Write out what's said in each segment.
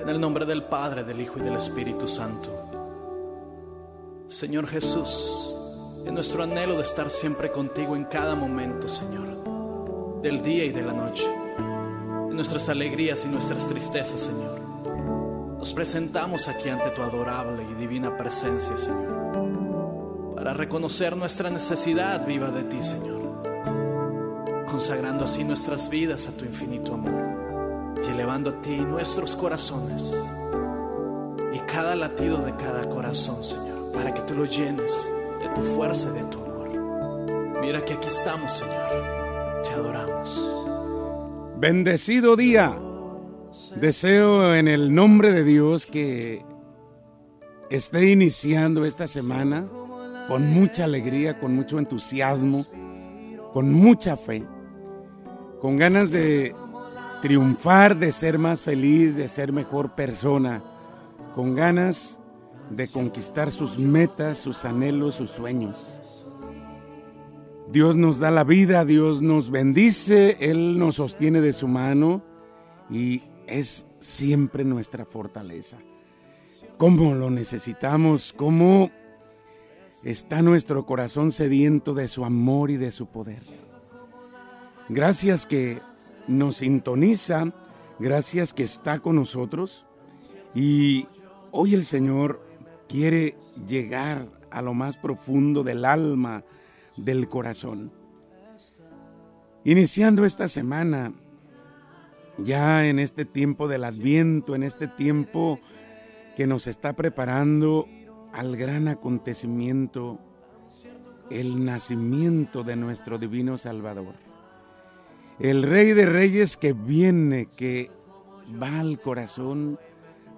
En el nombre del Padre, del Hijo y del Espíritu Santo. Señor Jesús, en nuestro anhelo de estar siempre contigo en cada momento, Señor, del día y de la noche, en nuestras alegrías y nuestras tristezas, Señor, nos presentamos aquí ante tu adorable y divina presencia, Señor, para reconocer nuestra necesidad viva de ti, Señor, consagrando así nuestras vidas a tu infinito amor y elevando a ti nuestros corazones y cada latido de cada corazón, Señor, para que tú lo llenes de tu fuerza y de tu amor. Mira que aquí estamos, Señor, te adoramos. Bendecido día. Deseo en el nombre de Dios que esté iniciando esta semana con mucha alegría, con mucho entusiasmo, con mucha fe, con ganas de triunfar, de ser más feliz, de ser mejor persona, con ganas de conquistar sus metas, sus anhelos, sus sueños. Dios nos da la vida, Dios nos bendice, Él nos sostiene de su mano y es siempre nuestra fortaleza. ¿Cómo lo necesitamos? ¿Cómo está nuestro corazón sediento de su amor y de su poder? Gracias que nos sintoniza, gracias que está con nosotros y hoy el Señor quiere llegar a lo más profundo del alma, del corazón. Iniciando esta semana, ya en este tiempo del adviento, en este tiempo que nos está preparando al gran acontecimiento, el nacimiento de nuestro divino Salvador. El Rey de Reyes que viene, que va al corazón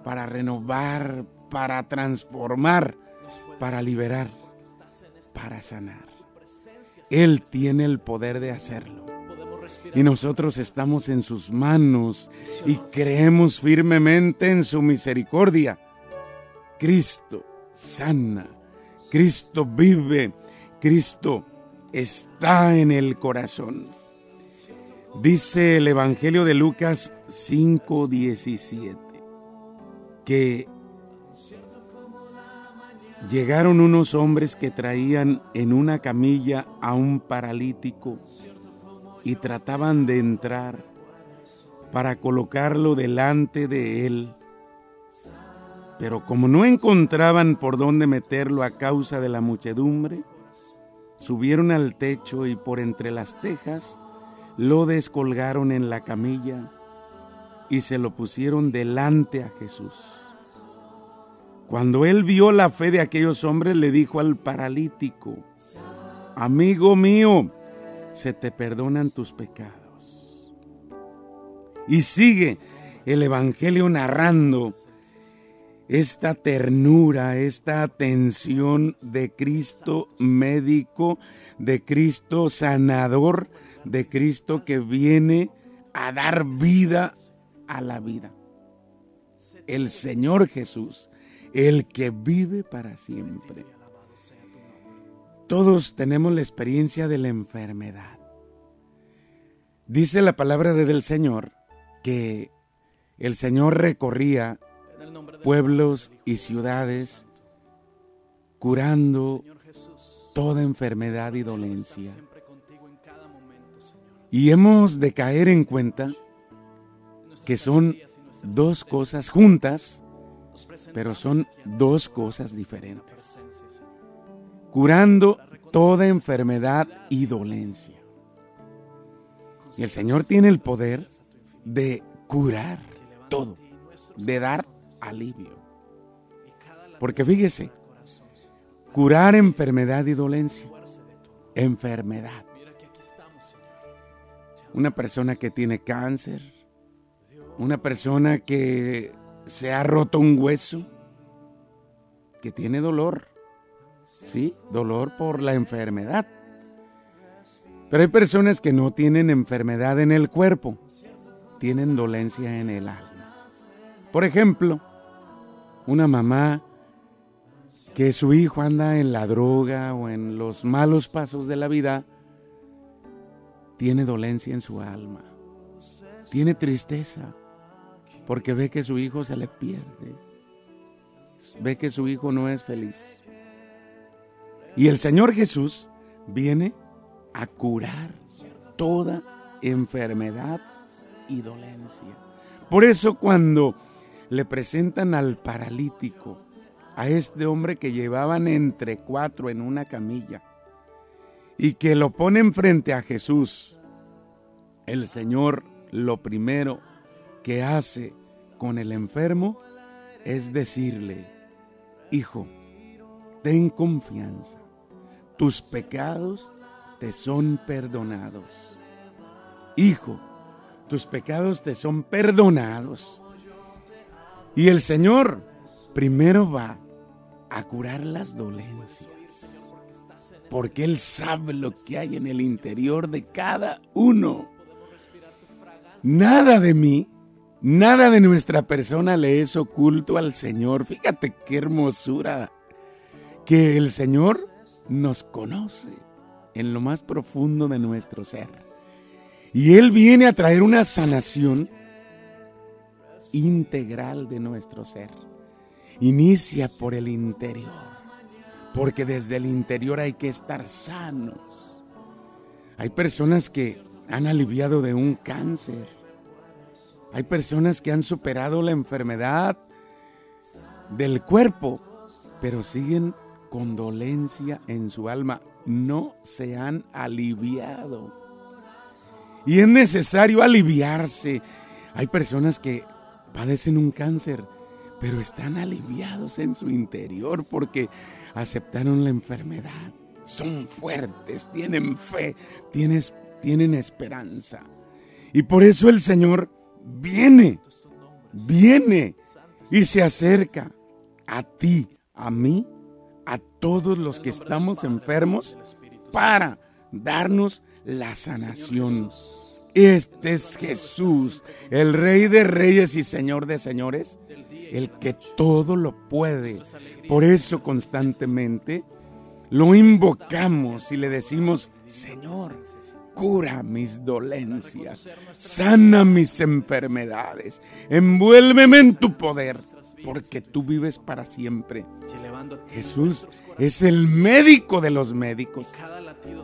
para renovar, para transformar, para liberar, para sanar. Él tiene el poder de hacerlo. Y nosotros estamos en sus manos y creemos firmemente en su misericordia. Cristo sana, Cristo vive, Cristo está en el corazón. Dice el Evangelio de Lucas 5:17 que llegaron unos hombres que traían en una camilla a un paralítico y trataban de entrar para colocarlo delante de él. Pero como no encontraban por dónde meterlo a causa de la muchedumbre, subieron al techo y por entre las tejas lo descolgaron en la camilla y se lo pusieron delante a Jesús. Cuando él vio la fe de aquellos hombres, le dijo al paralítico, amigo mío, se te perdonan tus pecados. Y sigue el Evangelio narrando esta ternura, esta atención de Cristo médico, de Cristo sanador, de Cristo que viene a dar vida a la vida. El Señor Jesús, el que vive para siempre. Todos tenemos la experiencia de la enfermedad. Dice la palabra del Señor que el Señor recorría pueblos y ciudades curando toda enfermedad y dolencia. Y hemos de caer en cuenta que son dos cosas juntas, pero son dos cosas diferentes. Curando toda enfermedad y dolencia. Y el Señor tiene el poder de curar todo, de dar alivio. Porque fíjese, curar enfermedad y dolencia. Enfermedad. Una persona que tiene cáncer, una persona que se ha roto un hueso, que tiene dolor, sí, dolor por la enfermedad. Pero hay personas que no tienen enfermedad en el cuerpo, tienen dolencia en el alma. Por ejemplo, una mamá que su hijo anda en la droga o en los malos pasos de la vida, tiene dolencia en su alma, tiene tristeza, porque ve que su hijo se le pierde, ve que su hijo no es feliz. Y el Señor Jesús viene a curar toda enfermedad y dolencia. Por eso cuando le presentan al paralítico, a este hombre que llevaban entre cuatro en una camilla, y que lo ponen frente a Jesús, el Señor lo primero que hace con el enfermo es decirle, hijo, ten confianza, tus pecados te son perdonados. Hijo, tus pecados te son perdonados. Y el Señor primero va a curar las dolencias porque Él sabe lo que hay en el interior de cada uno. Nada de mí, nada de nuestra persona le es oculto al Señor. Fíjate qué hermosura que el Señor nos conoce en lo más profundo de nuestro ser. Y Él viene a traer una sanación integral de nuestro ser. Inicia por el interior porque desde el interior hay que estar sanos. Hay personas que han aliviado de un cáncer. Hay personas que han superado la enfermedad del cuerpo, pero siguen con dolencia en su alma. No se han aliviado. Y es necesario aliviarse. Hay personas que padecen un cáncer, pero están aliviados en su interior porque aceptaron la enfermedad, son fuertes, tienen fe, tienen esperanza. Y por eso el Señor viene, viene y se acerca a ti, a mí, a todos los que estamos enfermos para darnos la sanación. Este es Jesús, el Rey de Reyes y Señor de Señores, el que todo lo puede. Por eso constantemente lo invocamos y le decimos, Señor, cura mis dolencias, sana mis enfermedades, envuélveme en tu poder, porque tú vives para siempre. Jesús es el médico de los médicos.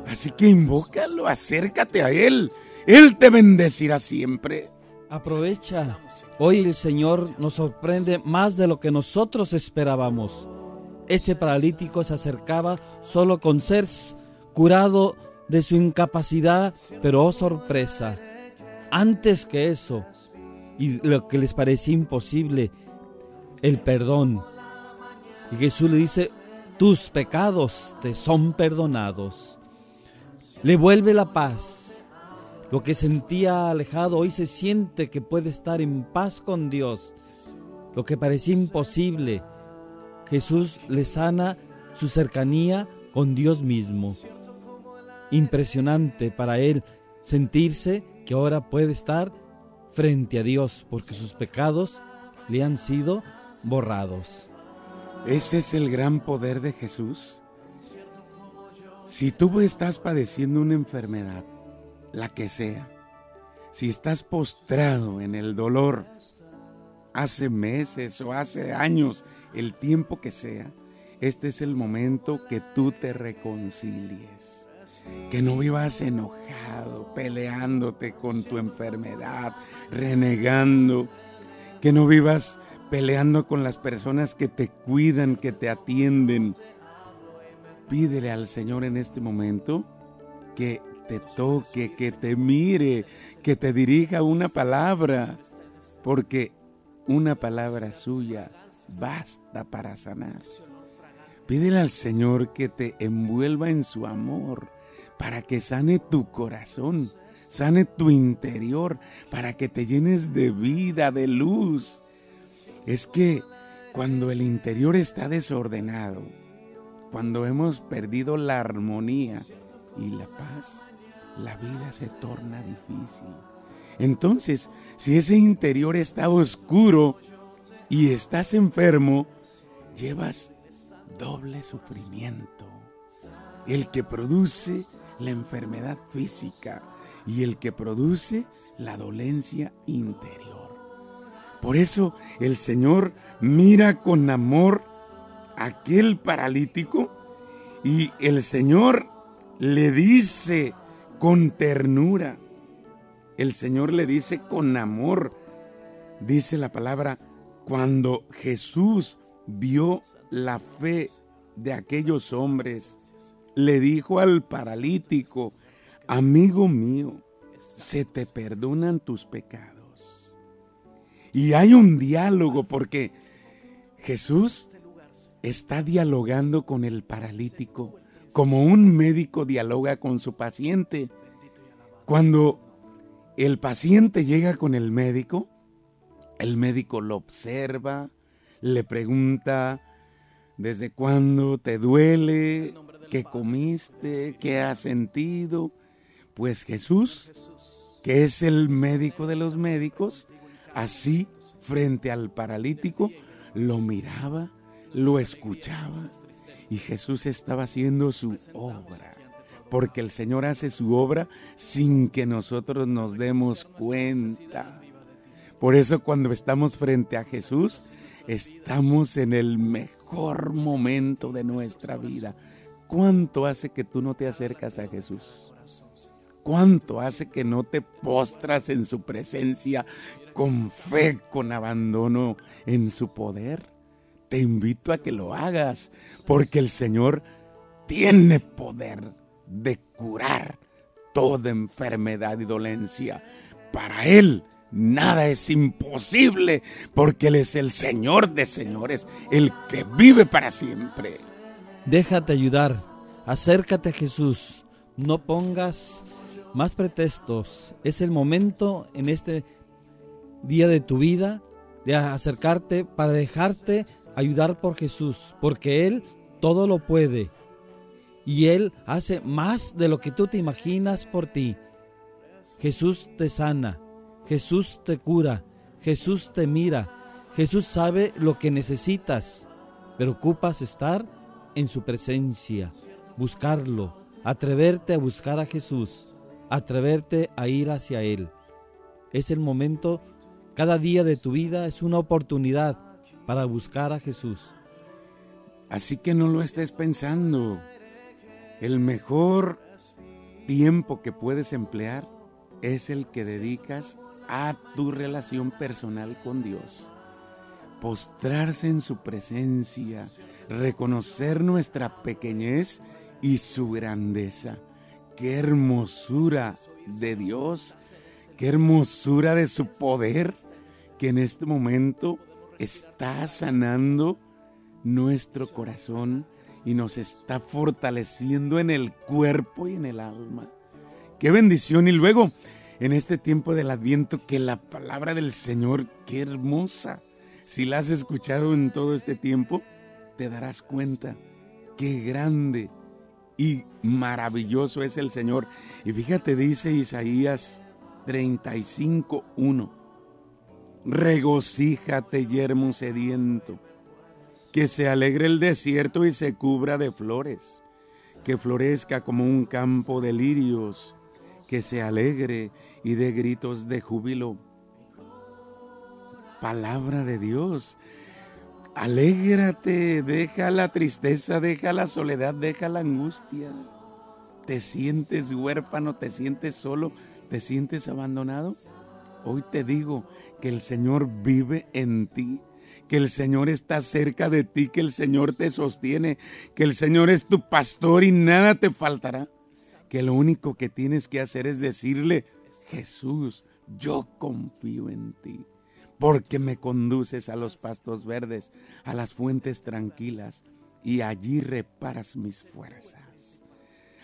Así que invócalo, acércate a Él. Él te bendecirá siempre. Aprovecha. Hoy el Señor nos sorprende más de lo que nosotros esperábamos. Este paralítico se acercaba solo con ser curado de su incapacidad, pero oh sorpresa, antes que eso, y lo que les parecía imposible, el perdón. Y Jesús le dice, tus pecados te son perdonados. Le vuelve la paz lo que sentía alejado hoy se siente que puede estar en paz con Dios. Lo que parecía imposible, Jesús le sana su cercanía con Dios mismo. Impresionante para él sentirse que ahora puede estar frente a Dios porque sus pecados le han sido borrados. Ese es el gran poder de Jesús. Si tú estás padeciendo una enfermedad, la que sea. Si estás postrado en el dolor hace meses o hace años, el tiempo que sea, este es el momento que tú te reconcilies. Que no vivas enojado, peleándote con tu enfermedad, renegando. Que no vivas peleando con las personas que te cuidan, que te atienden. Pídele al Señor en este momento que te toque, que te mire, que te dirija una palabra, porque una palabra suya basta para sanar. Pídele al Señor que te envuelva en su amor, para que sane tu corazón, sane tu interior, para que te llenes de vida, de luz. Es que cuando el interior está desordenado, cuando hemos perdido la armonía y la paz, la vida se torna difícil. Entonces, si ese interior está oscuro y estás enfermo, llevas doble sufrimiento. El que produce la enfermedad física y el que produce la dolencia interior. Por eso el Señor mira con amor a aquel paralítico y el Señor le dice con ternura, el Señor le dice con amor, dice la palabra, cuando Jesús vio la fe de aquellos hombres, le dijo al paralítico, amigo mío, se te perdonan tus pecados. Y hay un diálogo porque Jesús está dialogando con el paralítico como un médico dialoga con su paciente. Cuando el paciente llega con el médico, el médico lo observa, le pregunta desde cuándo te duele, qué comiste, qué has sentido. Pues Jesús, que es el médico de los médicos, así frente al paralítico, lo miraba, lo escuchaba y Jesús estaba haciendo su obra. Porque el Señor hace su obra sin que nosotros nos demos cuenta. Por eso cuando estamos frente a Jesús, estamos en el mejor momento de nuestra vida. ¿Cuánto hace que tú no te acercas a Jesús? ¿Cuánto hace que no te postras en su presencia con fe, con abandono en su poder? Te invito a que lo hagas, porque el Señor tiene poder de curar toda enfermedad y dolencia. Para Él nada es imposible, porque Él es el Señor de señores, el que vive para siempre. Déjate ayudar, acércate a Jesús, no pongas más pretextos. Es el momento en este día de tu vida de acercarte para dejarte ayudar por Jesús, porque Él todo lo puede. Y Él hace más de lo que tú te imaginas por ti. Jesús te sana, Jesús te cura, Jesús te mira, Jesús sabe lo que necesitas, pero ocupas estar en su presencia, buscarlo, atreverte a buscar a Jesús, atreverte a ir hacia Él. Es el momento, cada día de tu vida es una oportunidad para buscar a Jesús. Así que no lo estés pensando. El mejor tiempo que puedes emplear es el que dedicas a tu relación personal con Dios. Postrarse en su presencia, reconocer nuestra pequeñez y su grandeza. Qué hermosura de Dios, qué hermosura de su poder que en este momento está sanando nuestro corazón y nos está fortaleciendo en el cuerpo y en el alma. Qué bendición. Y luego, en este tiempo del adviento, que la palabra del Señor, qué hermosa. Si la has escuchado en todo este tiempo, te darás cuenta qué grande y maravilloso es el Señor. Y fíjate, dice Isaías 35.1, regocíjate yermo sediento, que se alegre el desierto y se cubra de flores, que florezca como un campo de lirios, que se alegre y dé gritos de júbilo. Palabra de Dios. Alégrate, deja la tristeza, deja la soledad, deja la angustia. ¿Te sientes huérfano, te sientes solo, te sientes abandonado? Hoy te digo que el Señor vive en ti, que el Señor está cerca de ti, que el Señor te sostiene, que el Señor es tu pastor y nada te faltará. Que lo único que tienes que hacer es decirle, Jesús, yo confío en ti porque me conduces a los pastos verdes, a las fuentes tranquilas, y allí reparas mis fuerzas.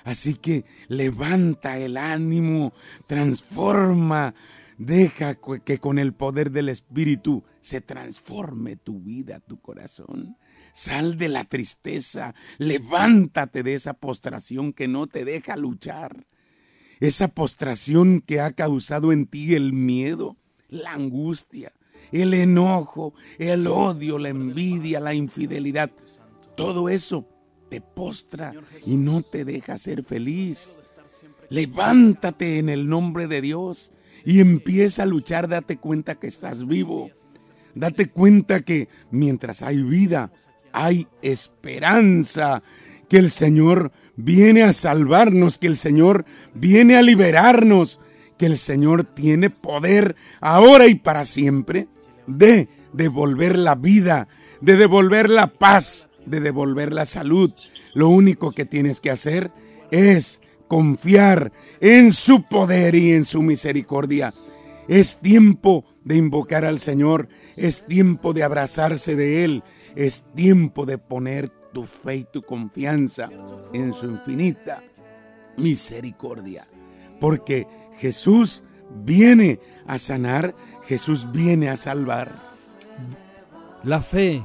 Así que levanta el ánimo, transforma, deja que con el poder del Espíritu se transforme tu vida, tu corazón. Sal de la tristeza, levántate de esa postración que no te deja luchar. Esa postración que ha causado en ti el miedo, la angustia, el enojo, el odio, la envidia, la infidelidad. Todo eso te postra y no te deja ser feliz. Levántate en el nombre de Dios y empieza a luchar, date cuenta que estás vivo. Date cuenta que mientras hay vida, hay esperanza, que el Señor viene a salvarnos, que el Señor viene a liberarnos, que el Señor tiene poder ahora y para siempre de devolver la vida, de devolver la paz, de devolver la salud. Lo único que tienes que hacer es confiar en su poder y en su misericordia. Es tiempo de invocar al Señor, es tiempo de abrazarse de Él, es tiempo de poner tu fe y tu confianza en su infinita misericordia. Porque Jesús viene a sanar, Jesús viene a salvar. La fe,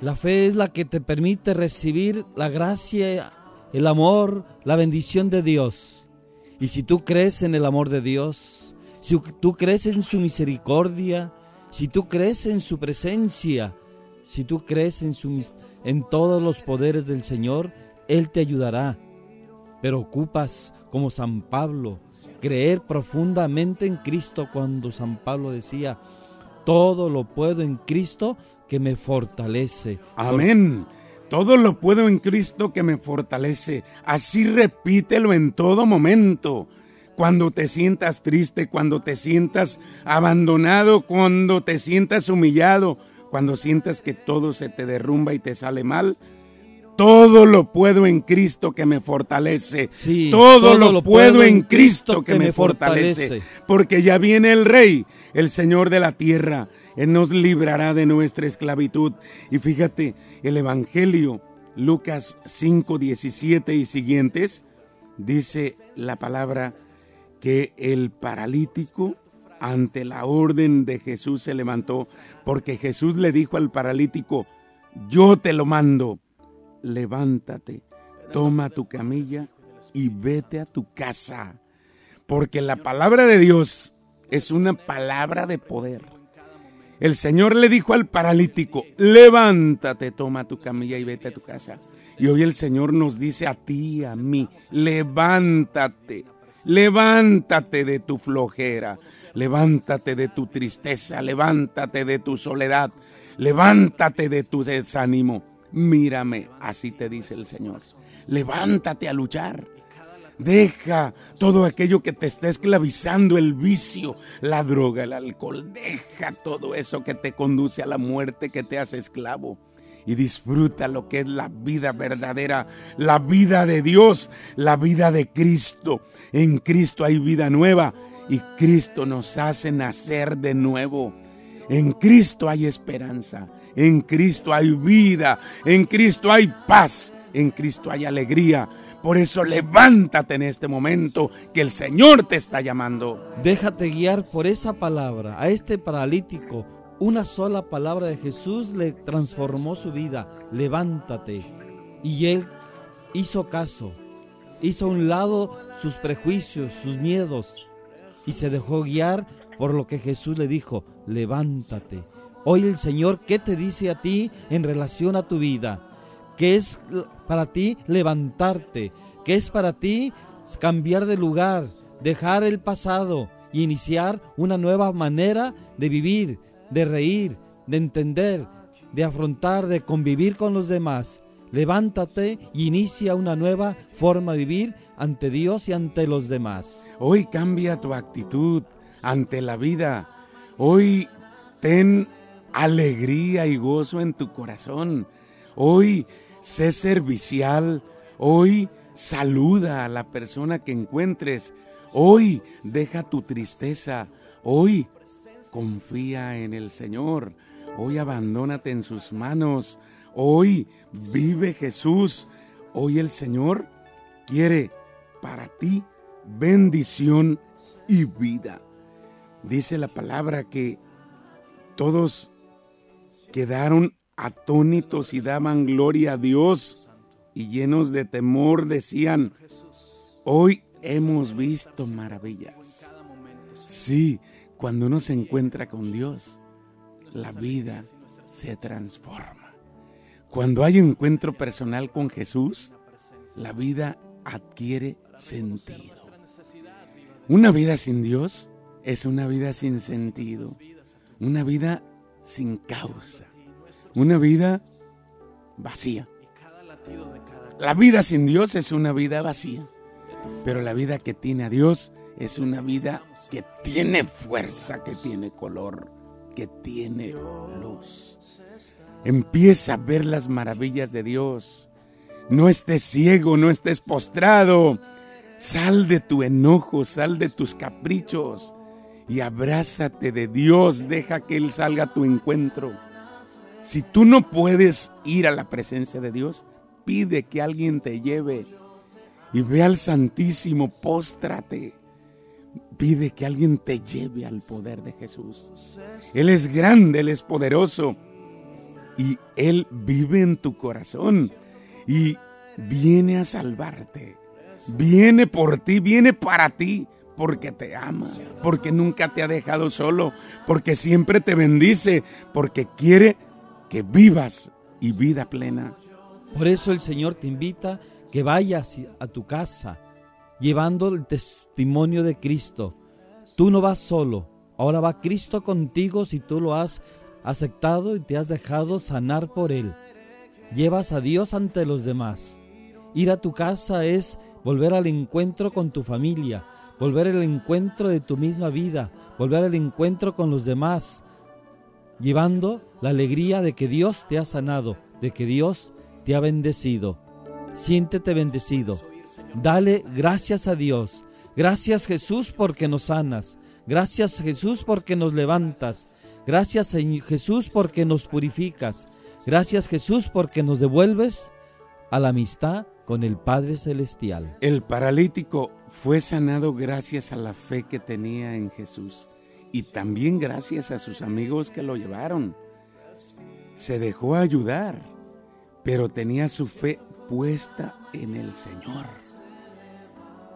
la fe es la que te permite recibir la gracia, el amor, la bendición de Dios. Y si tú crees en el amor de Dios, si tú crees en su misericordia, si tú crees en su presencia, si tú crees en, su, en todos los poderes del Señor, Él te ayudará. Pero ocupas, como San Pablo, creer profundamente en Cristo cuando San Pablo decía, todo lo puedo en Cristo que me fortalece. Amén. Todo lo puedo en Cristo que me fortalece. Así repítelo en todo momento cuando te sientas triste, cuando te sientas abandonado, cuando te sientas humillado, cuando sientas que todo se te derrumba y te sale mal. Todo lo puedo en Cristo que me fortalece. todo, lo, puedo, en Cristo que, me fortalece. Porque ya viene el Rey, el Señor de la tierra. Él nos librará de nuestra esclavitud. Y fíjate, el Evangelio, Lucas 5, 17 y siguientes, dice la palabra que el paralítico ante la orden de Jesús se levantó, porque Jesús le dijo al paralítico, yo te lo mando, levántate, toma tu camilla y vete a tu casa, porque la palabra de Dios es una palabra de poder. El Señor le dijo al paralítico, levántate, toma tu camilla y vete a tu casa. Y hoy el Señor nos dice a ti, a mí, levántate Levántate de tu flojera, levántate de tu tristeza, levántate de tu soledad, levántate de tu desánimo. Mírame, así te dice el Señor. Levántate a luchar. Deja todo aquello que te está esclavizando, el vicio, la droga, el alcohol. Deja todo eso que te conduce a la muerte, que te hace esclavo y disfruta lo que es la vida verdadera, la vida de Dios, la vida de Cristo. En Cristo hay vida nueva y Cristo nos hace nacer de nuevo. En Cristo hay esperanza, en Cristo hay vida, en Cristo hay paz, en Cristo hay alegría. Por eso levántate en este momento que el Señor te está llamando. Déjate guiar por esa palabra a este paralítico una sola palabra de Jesús le transformó su vida. Levántate. Y él hizo caso. Hizo a un lado sus prejuicios, sus miedos. Y se dejó guiar por lo que Jesús le dijo. Levántate. Hoy el Señor, ¿qué te dice a ti en relación a tu vida? ¿Qué es para ti levantarte? ¿Qué es para ti cambiar de lugar? Dejar el pasado y iniciar una nueva manera de vivir, de reír, de entender, de afrontar, de convivir con los demás. Levántate y inicia una nueva forma de vivir ante Dios y ante los demás. Hoy cambia tu actitud ante la vida. Hoy ten alegría y gozo en tu corazón. Hoy sé servicial. Hoy saluda a la persona que encuentres. Hoy deja tu tristeza. Hoy confía en el Señor. Hoy abandónate en sus manos. Hoy vive Jesús. Hoy el Señor quiere para ti bendición y vida. Dice la palabra que todos quedaron atónitos y daban gloria a Dios y llenos de temor decían, hoy hemos visto maravillas. Sí, cuando uno se encuentra con Dios, la vida se transforma. Cuando hay encuentro personal con Jesús, la vida adquiere sentido. Una vida sin Dios es una vida sin sentido. Una vida sin causa. Una vida vacía. La vida sin Dios es una vida vacía. Pero la vida que tiene a Dios es una vida que tiene fuerza, que tiene color, que tiene luz. Empieza a ver las maravillas de Dios. No estés ciego, no estés postrado. Sal de tu enojo, sal de tus caprichos y abrázate de Dios. Deja que Él salga a tu encuentro. Si tú no puedes ir a la presencia de Dios, pide que alguien te lleve y ve al Santísimo, póstrate. Pide que alguien te lleve al poder de Jesús. Él es grande, Él es poderoso y Él vive en tu corazón y viene a salvarte. Viene por ti, viene para ti, porque te ama, porque nunca te ha dejado solo, porque siempre te bendice, porque quiere que vivas y vida plena. Por eso el Señor te invita que vayas a tu casa llevando el testimonio de Cristo. Tú no vas solo, ahora va Cristo contigo si tú lo has aceptado y te has dejado sanar por Él. Llevas a Dios ante los demás. Ir a tu casa es volver al encuentro con tu familia, volver al encuentro de tu misma vida, volver al encuentro con los demás, llevando la alegría de que Dios te ha sanado, de que Dios te ha bendecido. Siéntete bendecido. Dale gracias a Dios. Gracias Jesús porque nos sanas. Gracias Jesús porque nos levantas. Gracias Jesús porque nos purificas. Gracias Jesús porque nos devuelves a la amistad con el Padre Celestial. El paralítico fue sanado gracias a la fe que tenía en Jesús y también gracias a sus amigos que lo llevaron. Se dejó ayudar, pero tenía su fe puesta en el Señor.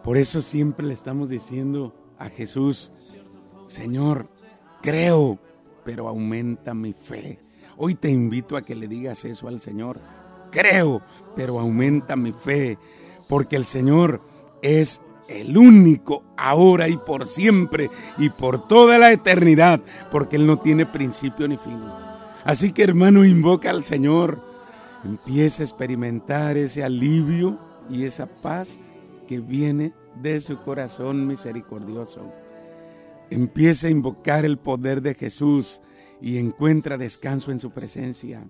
Por eso siempre le estamos diciendo a Jesús, Señor, creo, pero aumenta mi fe. Hoy te invito a que le digas eso al Señor. Creo, pero aumenta mi fe, porque el Señor es el único ahora y por siempre y por toda la eternidad, porque Él no tiene principio ni fin. Así que hermano, invoca al Señor, empieza a experimentar ese alivio y esa paz que viene de su corazón misericordioso. Empieza a invocar el poder de Jesús y encuentra descanso en su presencia.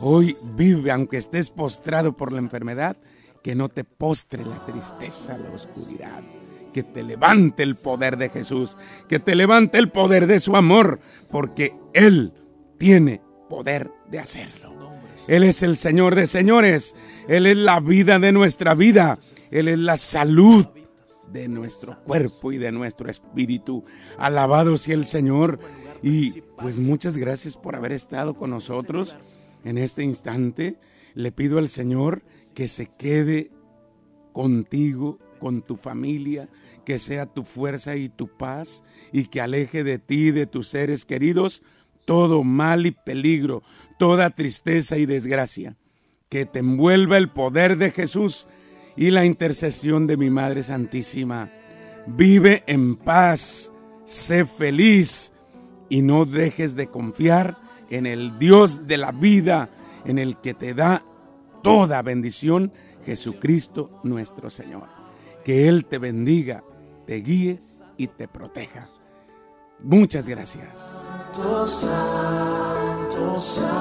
Hoy vive, aunque estés postrado por la enfermedad, que no te postre la tristeza, la oscuridad. Que te levante el poder de Jesús, que te levante el poder de su amor, porque Él tiene poder de hacerlo. Él es el Señor de señores, Él es la vida de nuestra vida, Él es la salud de nuestro cuerpo y de nuestro espíritu. Alabado sea el Señor. Y pues muchas gracias por haber estado con nosotros en este instante. Le pido al Señor que se quede contigo, con tu familia, que sea tu fuerza y tu paz y que aleje de ti, de tus seres queridos, todo mal y peligro, toda tristeza y desgracia. Que te envuelva el poder de Jesús y la intercesión de mi Madre Santísima. Vive en paz, sé feliz y no dejes de confiar en el Dios de la vida, en el que te da toda bendición, Jesucristo nuestro Señor. Que Él te bendiga, te guíe y te proteja. Muchas gracias. Santo, santo, santo.